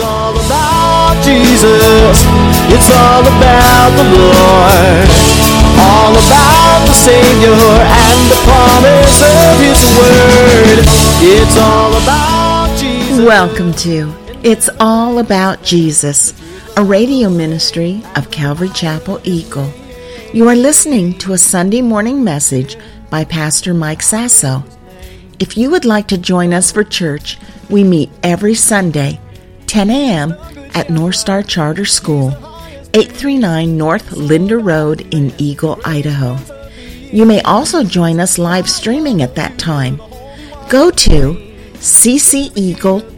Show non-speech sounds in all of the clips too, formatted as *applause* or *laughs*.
It's all about Jesus. It's all about the Lord. All about the Savior and the promise of His Word. It's all about Jesus. Welcome to It's All About Jesus, a radio ministry of Calvary Chapel Eagle. You are listening to a Sunday morning message by Pastor Mike Sasso. If you would like to join us for church, we meet every Sunday, 10 a.m. at North Star Charter School, 839 North Linder Road in Eagle, Idaho. You may also join us live streaming at that time. Go to cceagle.org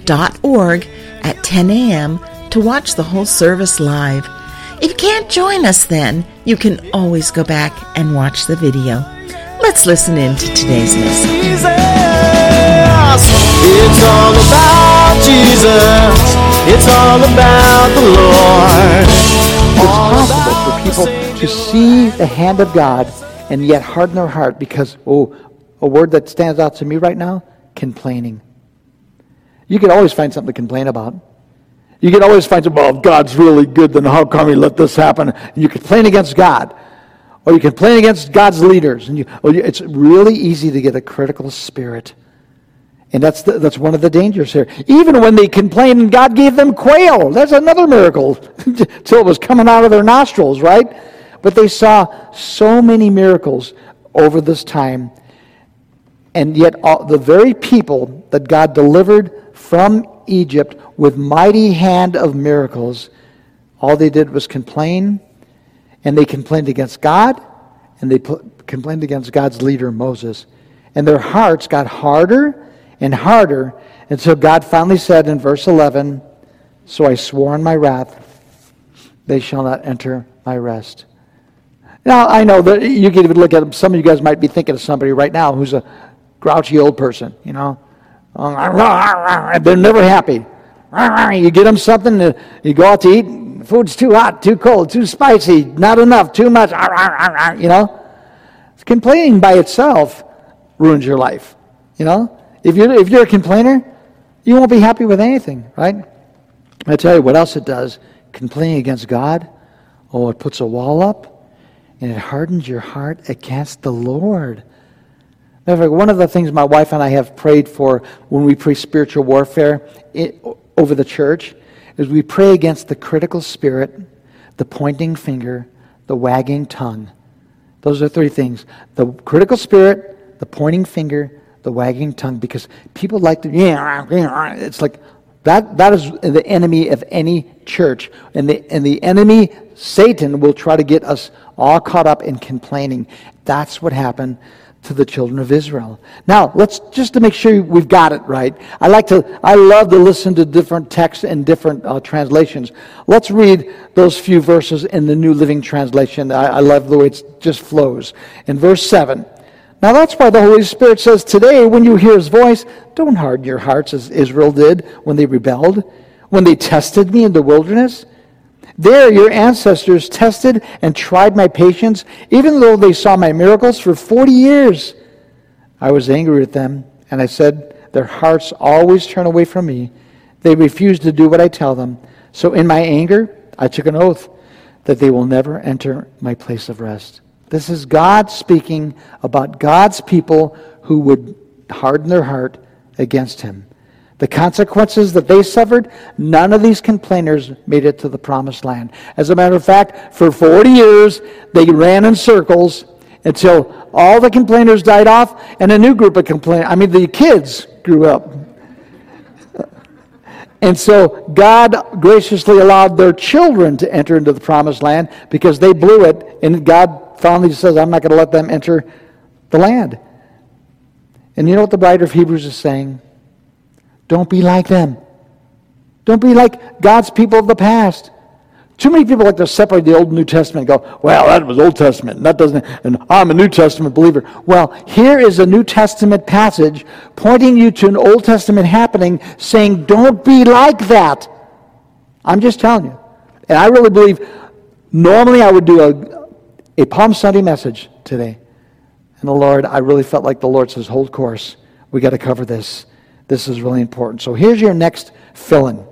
at 10 a.m. to watch the whole service live. If you can't join us then, you can always go back and watch the video. Let's listen in to today's message. It's all about Jesus. It's all about the Lord. It's possible for people to see the hand of God and yet harden their heart because, oh, a word that stands out to me right now complaining. You can always find something to complain about. You can always find, something, well, if God's really good, then how come He let this happen? And you complain against God. Or you complain against God's leaders. And you, it's really easy to get a critical spirit. And that's, the, that's one of the dangers here. Even when they complained God gave them quail, that's another miracle. *laughs* Till it was coming out of their nostrils, right? But they saw so many miracles over this time. And yet, all, the very people that God delivered from Egypt with mighty hand of miracles, all they did was complain, and they complained against God, and they pl- complained against God's leader, Moses. And their hearts got harder and harder until God finally said in verse 11, So I swore in my wrath, they shall not enter my rest. Now, I know that you can even look at them. Some of you guys might be thinking of somebody right now who's a grouchy old person, you know. They're never happy. You get them something, uh, you go out to eat, food's too hot, too cold, too spicy, not enough, too much, you know. Complaining by itself ruins your life, you know. If you're, if you're a complainer, you won't be happy with anything, right? I tell you what else it does. Complaining against God, oh, it puts a wall up and it hardens your heart against the Lord. One of the things my wife and I have prayed for when we pray spiritual warfare over the church is we pray against the critical spirit, the pointing finger, the wagging tongue. Those are three things the critical spirit, the pointing finger, the wagging tongue, because people like to, it's like that, that is the enemy of any church. And the, and the enemy, Satan, will try to get us all caught up in complaining. That's what happened to the children of Israel. Now, let's just to make sure we've got it right. I like to, I love to listen to different texts and different uh, translations. Let's read those few verses in the New Living Translation. I, I love the way it just flows. In verse 7, now that's why the Holy Spirit says today, when you hear his voice, don't harden your hearts as Israel did when they rebelled, when they tested me in the wilderness. There your ancestors tested and tried my patience, even though they saw my miracles for 40 years. I was angry with them, and I said, Their hearts always turn away from me. They refuse to do what I tell them. So in my anger, I took an oath that they will never enter my place of rest. This is God speaking about God's people who would harden their heart against him. The consequences that they suffered, none of these complainers made it to the promised land. As a matter of fact, for 40 years, they ran in circles until all the complainers died off and a new group of complainers, I mean, the kids grew up. And so God graciously allowed their children to enter into the promised land because they blew it, and God finally he says, I'm not going to let them enter the land. And you know what the writer of Hebrews is saying? Don't be like them. Don't be like God's people of the past. Too many people like to separate the Old and New Testament and go, well, that was Old Testament, and that doesn't, and I'm a New Testament believer. Well, here is a New Testament passage pointing you to an Old Testament happening saying, don't be like that. I'm just telling you. And I really believe, normally I would do a, a Palm Sunday message today. And the Lord, I really felt like the Lord says, hold course. We got to cover this. This is really important. So here's your next fill in.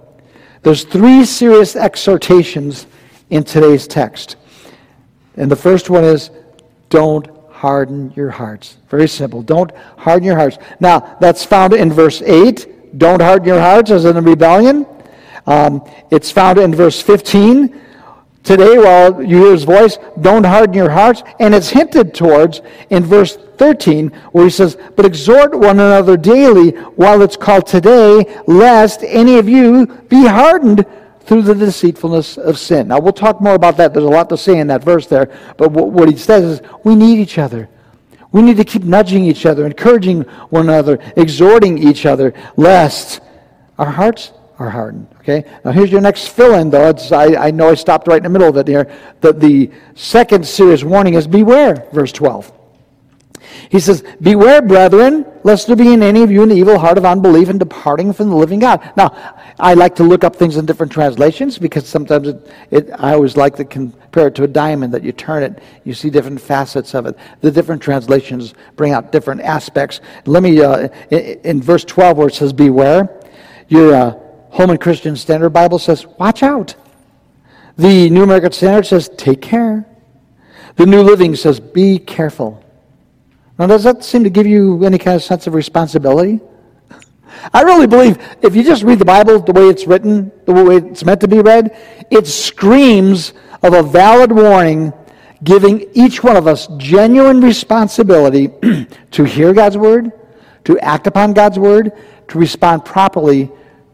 There's three serious exhortations in today's text. And the first one is don't harden your hearts. Very simple. Don't harden your hearts. Now, that's found in verse 8. Don't harden your hearts as in a rebellion. Um, it's found in verse 15. Today, while you hear his voice, don't harden your hearts. And it's hinted towards in verse 13, where he says, But exhort one another daily while it's called today, lest any of you be hardened through the deceitfulness of sin. Now, we'll talk more about that. There's a lot to say in that verse there. But what he says is, we need each other. We need to keep nudging each other, encouraging one another, exhorting each other, lest our hearts are hardened. Okay? Now here's your next fill-in, though. I, I, know I stopped right in the middle of it here. The, the second serious warning is beware, verse 12. He says, Beware, brethren, lest there be in any of you an evil heart of unbelief and departing from the living God. Now, I like to look up things in different translations because sometimes it, it, I always like to compare it to a diamond that you turn it, you see different facets of it. The different translations bring out different aspects. Let me, uh, in, in, verse 12 where it says, Beware, your uh, Holman Christian Standard Bible says, Watch out. The New American Standard says, Take care. The New Living says, Be careful. Now, does that seem to give you any kind of sense of responsibility? *laughs* I really believe if you just read the Bible the way it's written, the way it's meant to be read, it screams of a valid warning giving each one of us genuine responsibility *clears throat* to hear God's word, to act upon God's word, to respond properly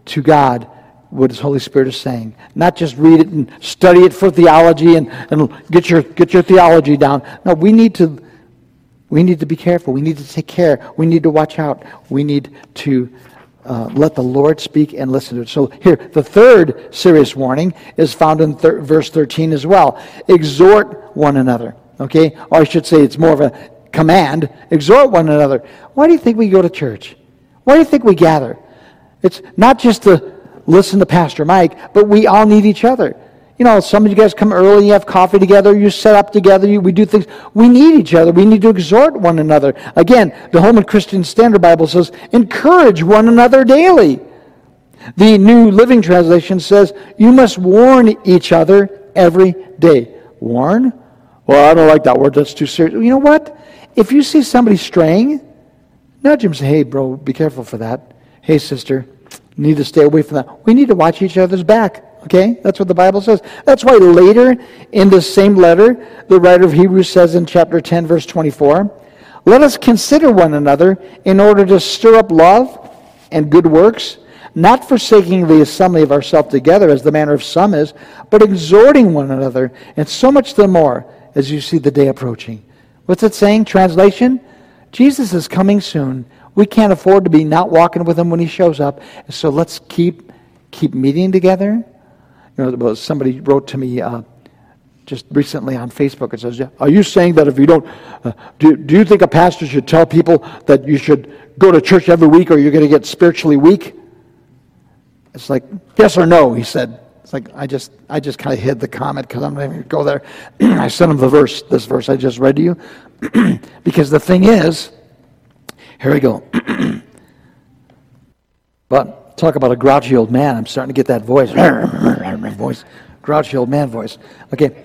to God, what His Holy Spirit is saying. Not just read it and study it for theology and, and get, your, get your theology down. No, we need to we need to be careful. We need to take care. We need to watch out. We need to uh, let the Lord speak and listen to it. So, here, the third serious warning is found in thir- verse 13 as well. Exhort one another. Okay? Or I should say it's more of a command. Exhort one another. Why do you think we go to church? Why do you think we gather? It's not just to listen to Pastor Mike, but we all need each other. You know, some of you guys come early, you have coffee together, you set up together, you, we do things. We need each other. We need to exhort one another. Again, the Holman Christian Standard Bible says, encourage one another daily. The New Living Translation says, you must warn each other every day. Warn? Well, I don't like that word. That's too serious. You know what? If you see somebody straying, nudge him say, hey, bro, be careful for that. Hey, sister, need to stay away from that. We need to watch each other's back. Okay? That's what the Bible says. That's why later in the same letter, the writer of Hebrews says in chapter 10, verse 24, Let us consider one another in order to stir up love and good works, not forsaking the assembly of ourselves together as the manner of some is, but exhorting one another, and so much the more as you see the day approaching. What's it saying? Translation? Jesus is coming soon. We can't afford to be not walking with him when he shows up. So let's keep keep meeting together you know, somebody wrote to me uh, just recently on Facebook. It says, "Are you saying that if you don't, uh, do, do you think a pastor should tell people that you should go to church every week or you're going to get spiritually weak?" It's like yes or no. He said. It's like I just I just kind of hid the comment because I'm not even going to go there. *clears throat* I sent him the verse, this verse I just read to you, *clears throat* because the thing is, here we go. *clears throat* but Talk about a grouchy old man. I'm starting to get that voice. *laughs* voice. Grouchy old man voice. Okay.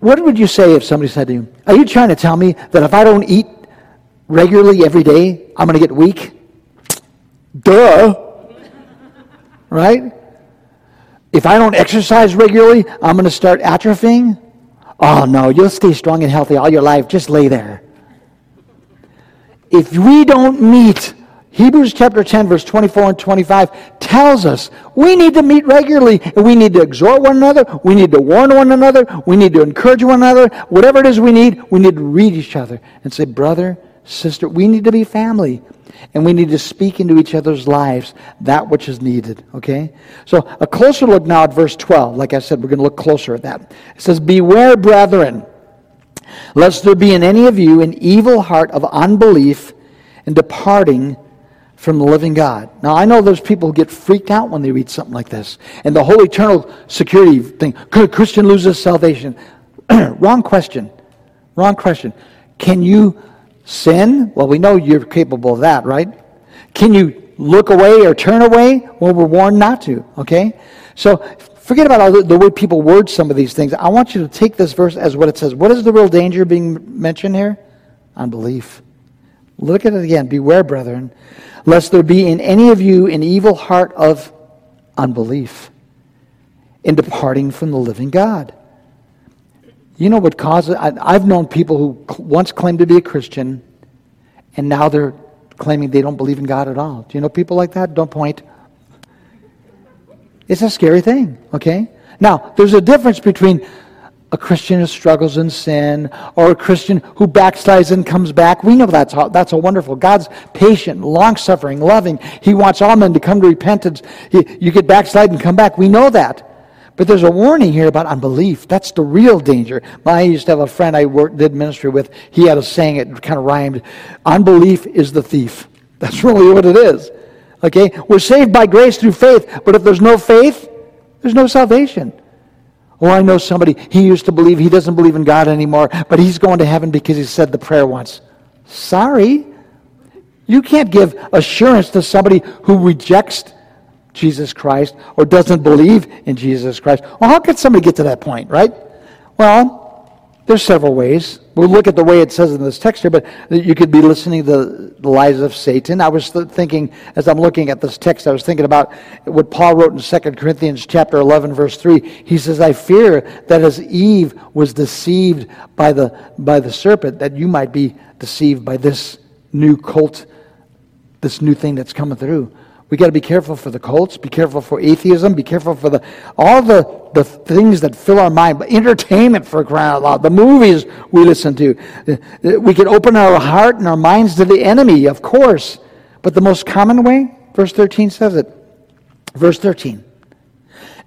What would you say if somebody said to you, Are you trying to tell me that if I don't eat regularly every day, I'm going to get weak? Duh. Right? If I don't exercise regularly, I'm going to start atrophying? Oh, no, you'll stay strong and healthy all your life. Just lay there. If we don't meet Hebrews chapter 10, verse 24 and 25 tells us we need to meet regularly and we need to exhort one another. We need to warn one another. We need to encourage one another. Whatever it is we need, we need to read each other and say, brother, sister, we need to be family. And we need to speak into each other's lives that which is needed. Okay? So a closer look now at verse 12. Like I said, we're going to look closer at that. It says, Beware, brethren, lest there be in any of you an evil heart of unbelief and departing from the living God. Now, I know those people who get freaked out when they read something like this. And the whole eternal security thing could a Christian lose his salvation? *clears throat* Wrong question. Wrong question. Can you sin? Well, we know you're capable of that, right? Can you look away or turn away? Well, we're warned not to, okay? So forget about all the, the way people word some of these things. I want you to take this verse as what it says. What is the real danger being mentioned here? Unbelief. Look at it again. Beware, brethren, lest there be in any of you an evil heart of unbelief in departing from the living God. You know what causes I, have known people who once claimed to be a Christian and now they're claiming they don't believe in God at all. Do you know people like that? Don't point. It's a scary thing, okay? Now, there's a difference between a Christian who struggles in sin or a Christian who backslides and comes back. We know that's, how, that's a wonderful. God's patient, long suffering, loving. He wants all men to come to repentance. He, you get backslide and come back. We know that. But there's a warning here about unbelief. That's the real danger. I used to have a friend I worked, did ministry with. He had a saying, it kind of rhymed Unbelief is the thief. *laughs* That's really what it is. Okay? We're saved by grace through faith, but if there's no faith, there's no salvation. Oh, I know somebody, he used to believe, he doesn't believe in God anymore, but he's going to heaven because he said the prayer once. Sorry. You can't give assurance to somebody who rejects Jesus Christ or doesn't believe in Jesus Christ. Well, how could somebody get to that point, right? Well, there's several ways. We'll look at the way it says in this text here, but you could be listening to the lies of Satan. I was thinking, as I'm looking at this text, I was thinking about what Paul wrote in 2 Corinthians chapter 11, verse 3. He says, I fear that as Eve was deceived by the, by the serpent, that you might be deceived by this new cult, this new thing that's coming through. We got to be careful for the cults, be careful for atheism, be careful for the all the, the things that fill our mind. but Entertainment for crying out loud, the movies we listen to. Uh, we can open our heart and our minds to the enemy, of course. But the most common way, verse 13 says it. Verse 13.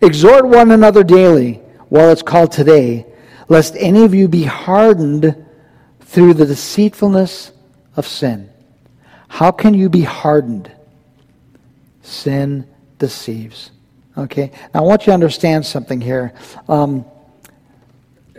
Exhort one another daily while it's called today, lest any of you be hardened through the deceitfulness of sin. How can you be hardened? Sin deceives. Okay? Now, I want you to understand something here. Um,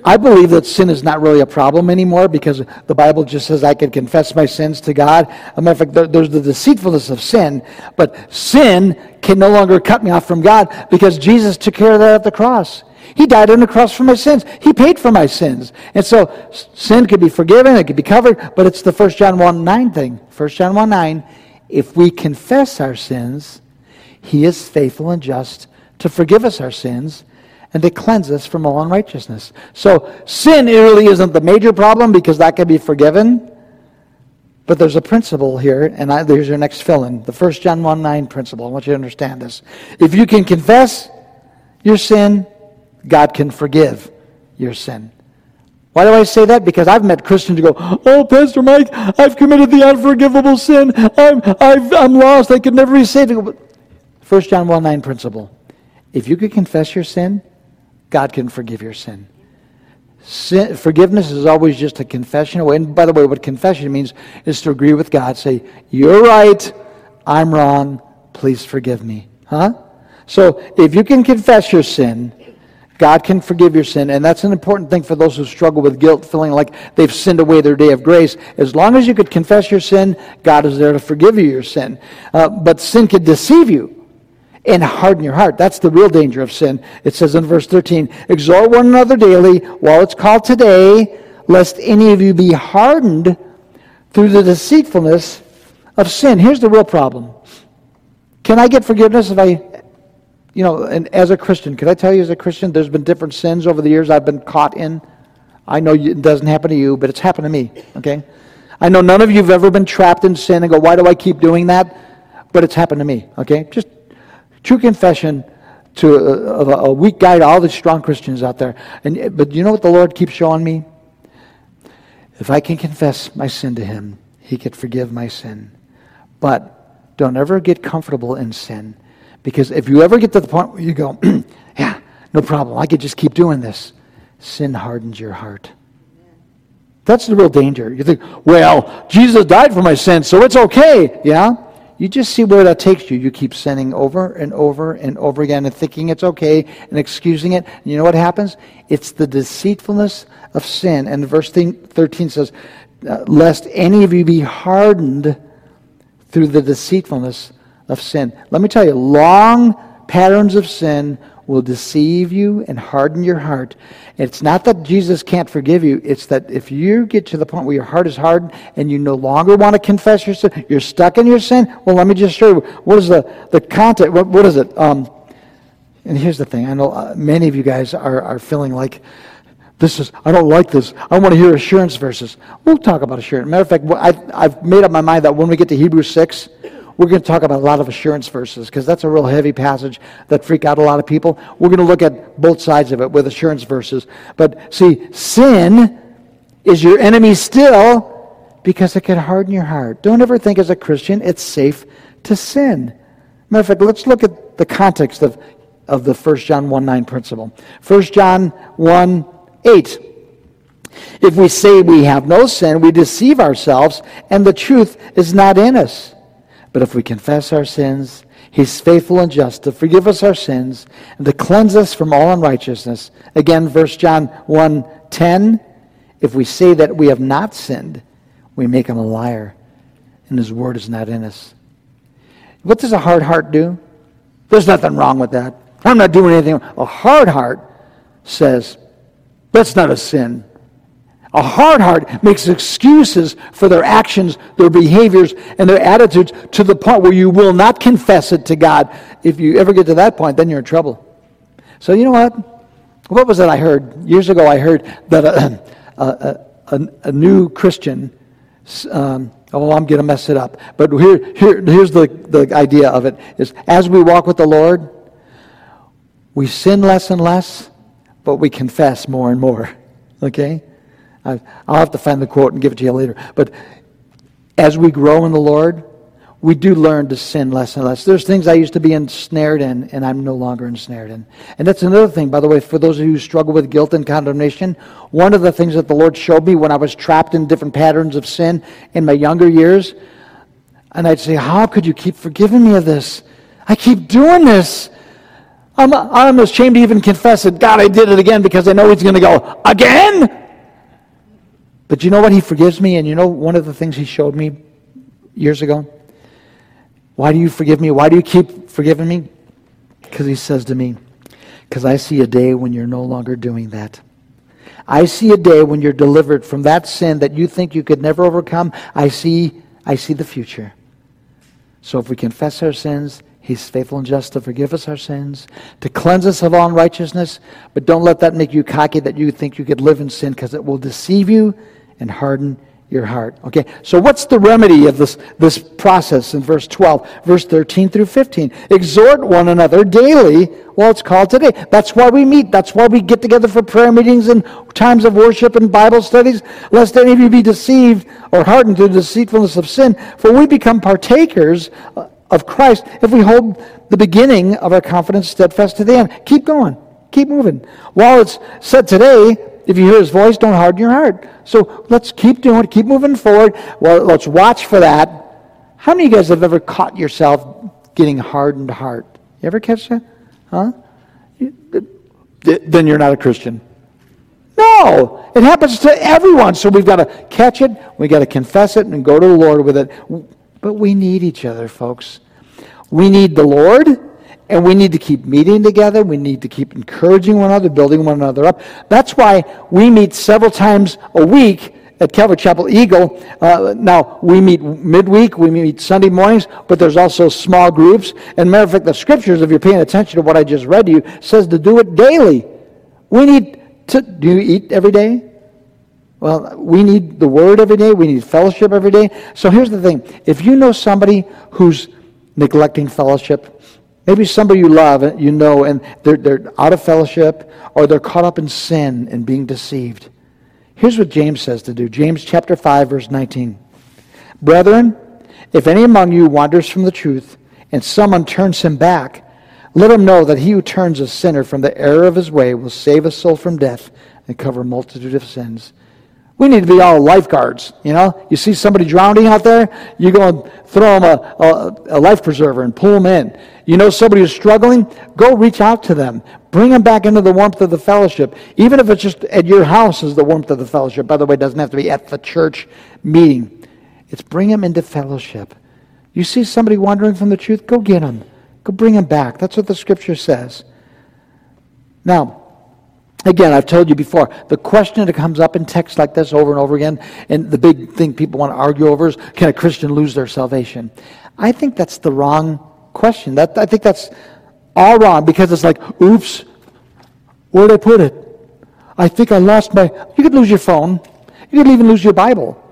I believe that sin is not really a problem anymore because the Bible just says I can confess my sins to God. As a matter of fact, there's the deceitfulness of sin, but sin can no longer cut me off from God because Jesus took care of that at the cross. He died on the cross for my sins. He paid for my sins. And so sin could be forgiven, it could be covered, but it's the 1 John 1 9 thing. 1 John 1 9 if we confess our sins, he is faithful and just to forgive us our sins and to cleanse us from all unrighteousness. So sin really isn't the major problem because that can be forgiven. But there's a principle here, and I, there's your next fill-in. The 1 John 1 9 principle. I want you to understand this. If you can confess your sin, God can forgive your sin. Why do I say that? Because I've met Christians who go, Oh, Pastor Mike, I've committed the unforgivable sin. I'm, I've, I'm lost. I could never be saved. 1 John 1 9 principle. If you could confess your sin, God can forgive your sin. sin. Forgiveness is always just a confession. And by the way, what confession means is to agree with God. Say, You're right. I'm wrong. Please forgive me. Huh? So if you can confess your sin, God can forgive your sin, and that's an important thing for those who struggle with guilt, feeling like they've sinned away their day of grace. As long as you could confess your sin, God is there to forgive you your sin. Uh, but sin could deceive you and harden your heart. That's the real danger of sin. It says in verse 13, Exhort one another daily while it's called today, lest any of you be hardened through the deceitfulness of sin. Here's the real problem. Can I get forgiveness if I you know, and as a Christian, can I tell you as a Christian, there's been different sins over the years I've been caught in. I know it doesn't happen to you, but it's happened to me, okay? I know none of you have ever been trapped in sin and go, why do I keep doing that? But it's happened to me, okay? Just true confession to a, a, a weak guy to all the strong Christians out there. And, but you know what the Lord keeps showing me? If I can confess my sin to Him, He can forgive my sin. But don't ever get comfortable in sin because if you ever get to the point where you go, *clears throat* yeah, no problem, I could just keep doing this, sin hardens your heart. That's the real danger. You think, well, Jesus died for my sins, so it's okay. Yeah? You just see where that takes you. You keep sinning over and over and over again and thinking it's okay and excusing it. And you know what happens? It's the deceitfulness of sin. And verse 13 says, uh, Lest any of you be hardened through the deceitfulness of sin. Let me tell you, long patterns of sin will deceive you and harden your heart. It's not that Jesus can't forgive you, it's that if you get to the point where your heart is hardened and you no longer want to confess your sin, you're stuck in your sin. Well, let me just show you what is the, the content, what, what is it? Um, and here's the thing I know uh, many of you guys are, are feeling like, this is, I don't like this. I want to hear assurance verses. We'll talk about assurance. Matter of fact, I've, I've made up my mind that when we get to Hebrews 6, we're going to talk about a lot of assurance verses because that's a real heavy passage that freak out a lot of people. We're going to look at both sides of it with assurance verses. But see, sin is your enemy still because it can harden your heart. Don't ever think as a Christian it's safe to sin. Matter of fact, let's look at the context of, of the 1 John 1 9 principle. 1 John 1 8. If we say we have no sin, we deceive ourselves, and the truth is not in us. But if we confess our sins, He's faithful and just to forgive us our sins and to cleanse us from all unrighteousness. Again, verse John 1 10. If we say that we have not sinned, we make him a liar, and his word is not in us. What does a hard heart do? There's nothing wrong with that. I'm not doing anything. A hard heart says, that's not a sin. A hard heart makes excuses for their actions, their behaviors, and their attitudes to the point where you will not confess it to God. If you ever get to that point, then you're in trouble. So, you know what? What was it I heard? Years ago, I heard that a, *clears throat* a, a, a new Christian, um, oh, I'm going to mess it up. But here, here, here's the, the idea of it is as we walk with the Lord, we sin less and less, but we confess more and more. Okay? I'll have to find the quote and give it to you later. But as we grow in the Lord, we do learn to sin less and less. There's things I used to be ensnared in, and I'm no longer ensnared in. And that's another thing, by the way, for those of you who struggle with guilt and condemnation. One of the things that the Lord showed me when I was trapped in different patterns of sin in my younger years, and I'd say, How could you keep forgiving me of this? I keep doing this. I'm, I'm ashamed to even confess it. God, I did it again because I know He's going to go, Again? But you know what? He forgives me. And you know one of the things he showed me years ago? Why do you forgive me? Why do you keep forgiving me? Because he says to me, Because I see a day when you're no longer doing that. I see a day when you're delivered from that sin that you think you could never overcome. I see, I see the future. So if we confess our sins, He's faithful and just to forgive us our sins, to cleanse us of all unrighteousness. But don't let that make you cocky that you think you could live in sin because it will deceive you and harden your heart. Okay, so what's the remedy of this, this process in verse 12, verse 13 through 15? Exhort one another daily while it's called today. That's why we meet. That's why we get together for prayer meetings and times of worship and Bible studies, lest any of you be deceived or hardened through the deceitfulness of sin. For we become partakers uh, of Christ if we hold the beginning of our confidence steadfast to the end. Keep going. Keep moving. While it's said today, if you hear his voice, don't harden your heart. So let's keep doing it, keep moving forward. Well, let's watch for that. How many of you guys have ever caught yourself getting hardened heart? You ever catch that? Huh? Then you're not a Christian. No, it happens to everyone. So we've got to catch it, we've got to confess it, and go to the Lord with it. But we need each other, folks. We need the Lord and we need to keep meeting together. We need to keep encouraging one another, building one another up. That's why we meet several times a week at Calvary Chapel Eagle. Uh, now, we meet midweek, we meet Sunday mornings, but there's also small groups. And matter of fact, the scriptures, if you're paying attention to what I just read to you, says to do it daily. We need to, do you eat every day? Well, we need the word every day. We need fellowship every day. So here's the thing. If you know somebody who's neglecting fellowship, Maybe somebody you love, uh, you know, and they're, they're out of fellowship or they're caught up in sin and being deceived. Here's what James says to do James chapter 5, verse 19. Brethren, if any among you wanders from the truth and someone turns him back, let him know that he who turns a sinner from the error of his way will save a soul from death and cover a multitude of sins. We need to be all lifeguards, you know? You see somebody drowning out there, you go and throw them a, a, a, life preserver and pull them in. You know somebody who's struggling? Go reach out to them. Bring them back into the warmth of the fellowship. Even if it's just at your house is the warmth of the fellowship. By the way, it doesn't have to be at the church meeting. It's bring them into fellowship. You see somebody wandering from the truth, go get them. Go bring them back. That's what the scripture says. Now, Again, I've told you before, the question that comes up in texts like this over and over again, and the big thing people want to argue over is can a Christian lose their salvation? I think that's the wrong question. That, I think that's all wrong because it's like, oops, where'd I put it? I think I lost my. You could lose your phone. You could even lose your Bible.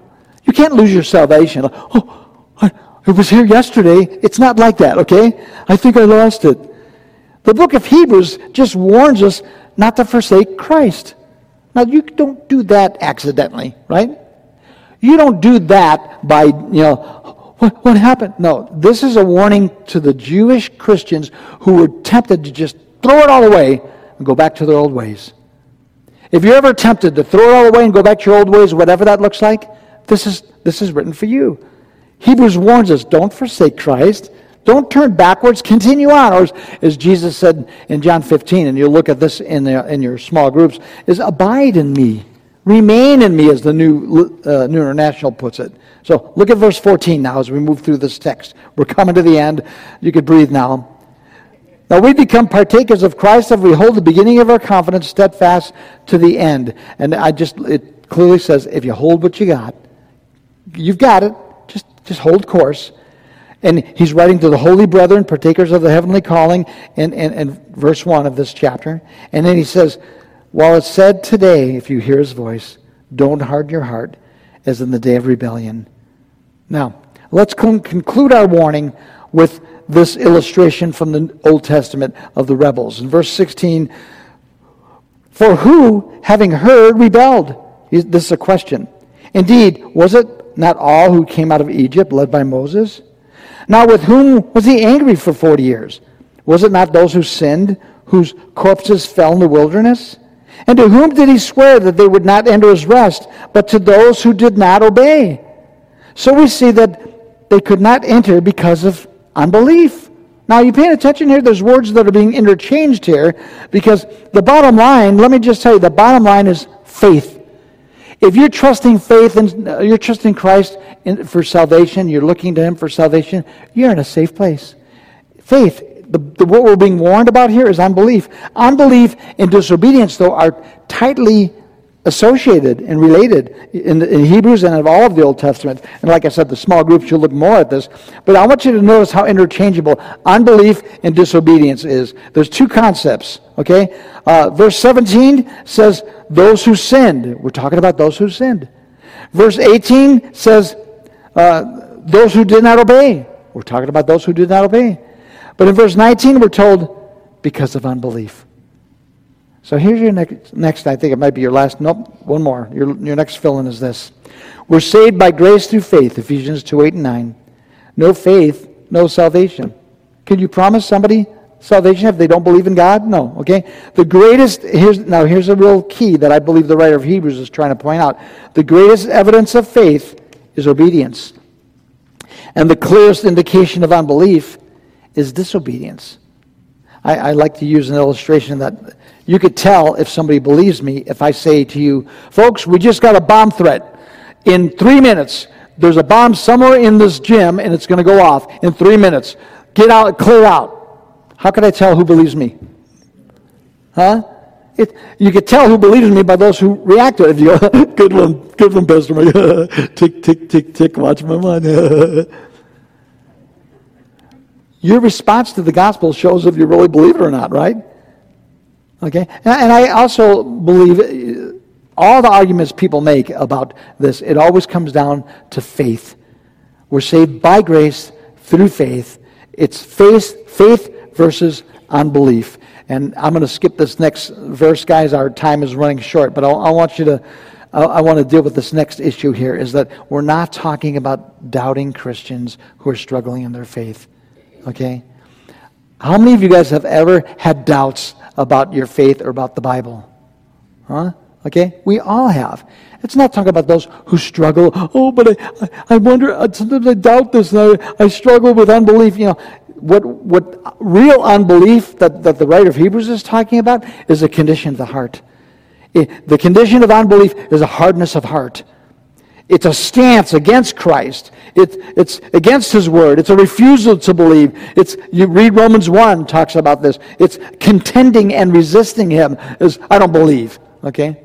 You can't lose your salvation. Oh, I, it was here yesterday. It's not like that, okay? I think I lost it. The book of Hebrews just warns us not to forsake Christ. Now, you don't do that accidentally, right? You don't do that by, you know, what, what happened? No, this is a warning to the Jewish Christians who were tempted to just throw it all away and go back to their old ways. If you're ever tempted to throw it all away and go back to your old ways, whatever that looks like, this is, this is written for you. Hebrews warns us don't forsake Christ. Don't turn backwards, continue on. Or as, Jesus said in John 15, and you'll look at this in, the, in your small groups, is abide in me. Remain in me, as the new, uh, new International puts it. So look at verse 14 now as we move through this text. We're coming to the end. You could breathe now. Now we become partakers of Christ if we hold the beginning of our confidence steadfast to the end. And I just, it clearly says, if you hold what you got, you've got it. Just, just hold course. And he's writing to the holy brethren, partakers of the heavenly calling, in, in, in verse 1 of this chapter. And then he says, While it's said today, if you hear his voice, don't harden your heart as in the day of rebellion. Now, let's con- conclude our warning with this illustration from the Old Testament of the rebels. In verse 16, for who, having heard, rebelled? This is a question. Indeed, was it not all who came out of Egypt led by Moses? Now, with whom was he angry for 40 years? Was it not those who sinned, whose corpses fell in the wilderness? And to whom did he swear that they would not enter his rest, but to those who did not obey? So we see that they could not enter because of unbelief. Now, you paying attention here? There's words that are being interchanged here because the bottom line, let me just tell you, the bottom line is faith. If you're trusting faith and uh, you're trusting Christ in, for salvation, you're looking to Him for salvation, you're in a safe place. Faith, the, the, what we're being warned about here is unbelief. Unbelief and disobedience, though, are tightly associated and related in, in, Hebrews and in all of the Old Testament. And like I said, the small groups should look more at this. But I want you to notice how interchangeable unbelief and disobedience is. There's two concepts, okay? Uh, verse 17 says, those who sinned. We're talking about those who sinned. Verse 18 says, uh, those who did not obey. We're talking about those who did not obey. But in verse 19, we're told, because of unbelief. So here's your next, next, I think it might be your last, nope, one more. Your, your next fill in is this. We're saved by grace through faith, Ephesians 2 8 and 9. No faith, no salvation. Can you promise somebody salvation if they don't believe in God? No, okay? The greatest, here's, now here's a real key that I believe the writer of Hebrews is trying to point out. The greatest evidence of faith is obedience. And the clearest indication of unbelief is disobedience. I, I like to use an illustration that you could tell if somebody believes me if I say to you, folks, we just got a bomb threat. In three minutes, there's a bomb somewhere in this gym and it's going to go off in three minutes. Get out, clear out. How can I tell who believes me? Huh? It, you could tell who believes me by those who react to it. You go, *laughs* good one, good one, Pastor Mike. *laughs* tick, tick, tick, tick, watch my mind. *laughs* Your response to the gospel shows if you really believe it or not, right? Okay? And I also believe uh, all the arguments people make about this, it always comes down to faith. We're saved by grace through faith. It's faith, faith versus unbelief. And I'm going to skip this next verse, guys. Our time is running short, but I, I want you to, I, I want to deal with this next issue here is that we're not talking about doubting Christians who are struggling in their faith. Okay? How many of you guys have ever had doubts about your faith or about the Bible. Huh? Okay? We all have. It's not talking about those who struggle. Oh, but I, I wonder, uh, sometimes I doubt this and I, I struggle with unbelief. You know, what, what real unbelief that, that the writer of Hebrews is talking about is a condition of the heart. The condition of unbelief is a hardness of heart. It's a stance against Christ. It, it's against His Word. It's a refusal to believe. It's, you read Romans 1 talks about this. It's contending and resisting Him is, I don't believe. Okay?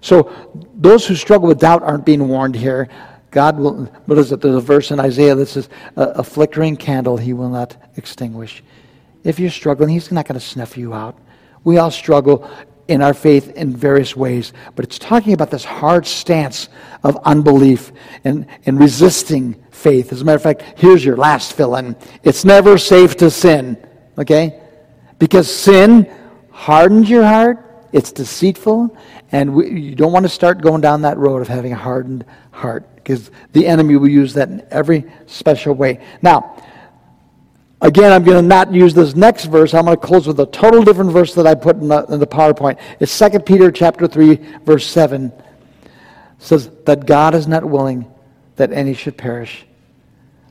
So those who struggle with doubt aren't being warned here. God will, what is it? There's a verse in Isaiah that says, a, a flickering candle he will not extinguish. If you're struggling, he's not going to snuff you out. We all struggle in our faith in various ways, but it's talking about this hard stance of unbelief and, and resisting faith. As a matter of fact, here's your last fill in it's never safe to sin, okay? Because sin hardens your heart, it's deceitful, and we, you don't want to start going down that road of having a hardened heart because the enemy will use that in every special way. Now, again, I'm going to not use this next verse. I'm going to close with a total different verse that I put in the, in the PowerPoint. It's 2 Peter chapter 3, verse 7. It says that God is not willing that any should perish,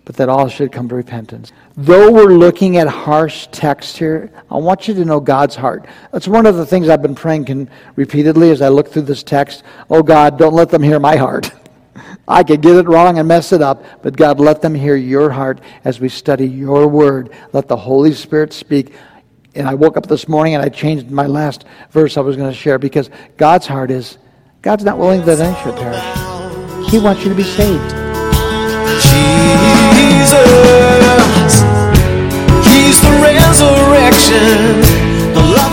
but that all should come to repentance. Though we're looking at harsh text here, I want you to know God's heart. That's one of the things I've been praying repeatedly as I look through this text. Oh God, don't let them hear my heart. *laughs* I could get it wrong and mess it up, but God, let them hear your heart as we study your word. Let the Holy Spirit speak. And I woke up this morning and I changed my last verse I was going to share because God's heart is God's not willing that any should perish. He wants you to be saved. Jesus, He's the resurrection, the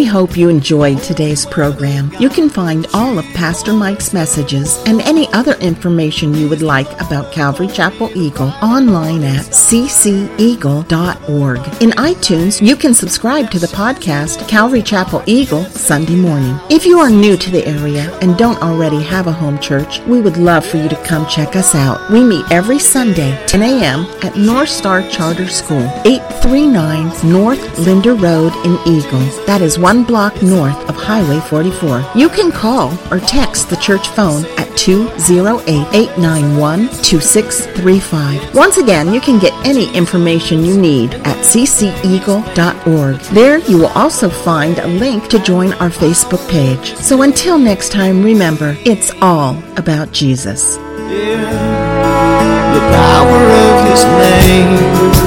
We hope you enjoyed today's program. You can find all of Pastor Mike's messages and any other information you would like about Calvary Chapel Eagle online at cceagle.org. In iTunes, you can subscribe to the podcast Calvary Chapel Eagle Sunday morning. If you are new to the area and don't already have a home church, we would love for you to come check us out. We meet every Sunday, 10 a.m. at North Star Charter School, 839 North Linder Road in Eagle. That is one block north of Highway 44. You can call or text the church phone at 208-891-2635. Once again, you can get any information you need at cceagle.org. There you will also find a link to join our Facebook page. So until next time, remember, it's all about Jesus. Yeah, the power of His name.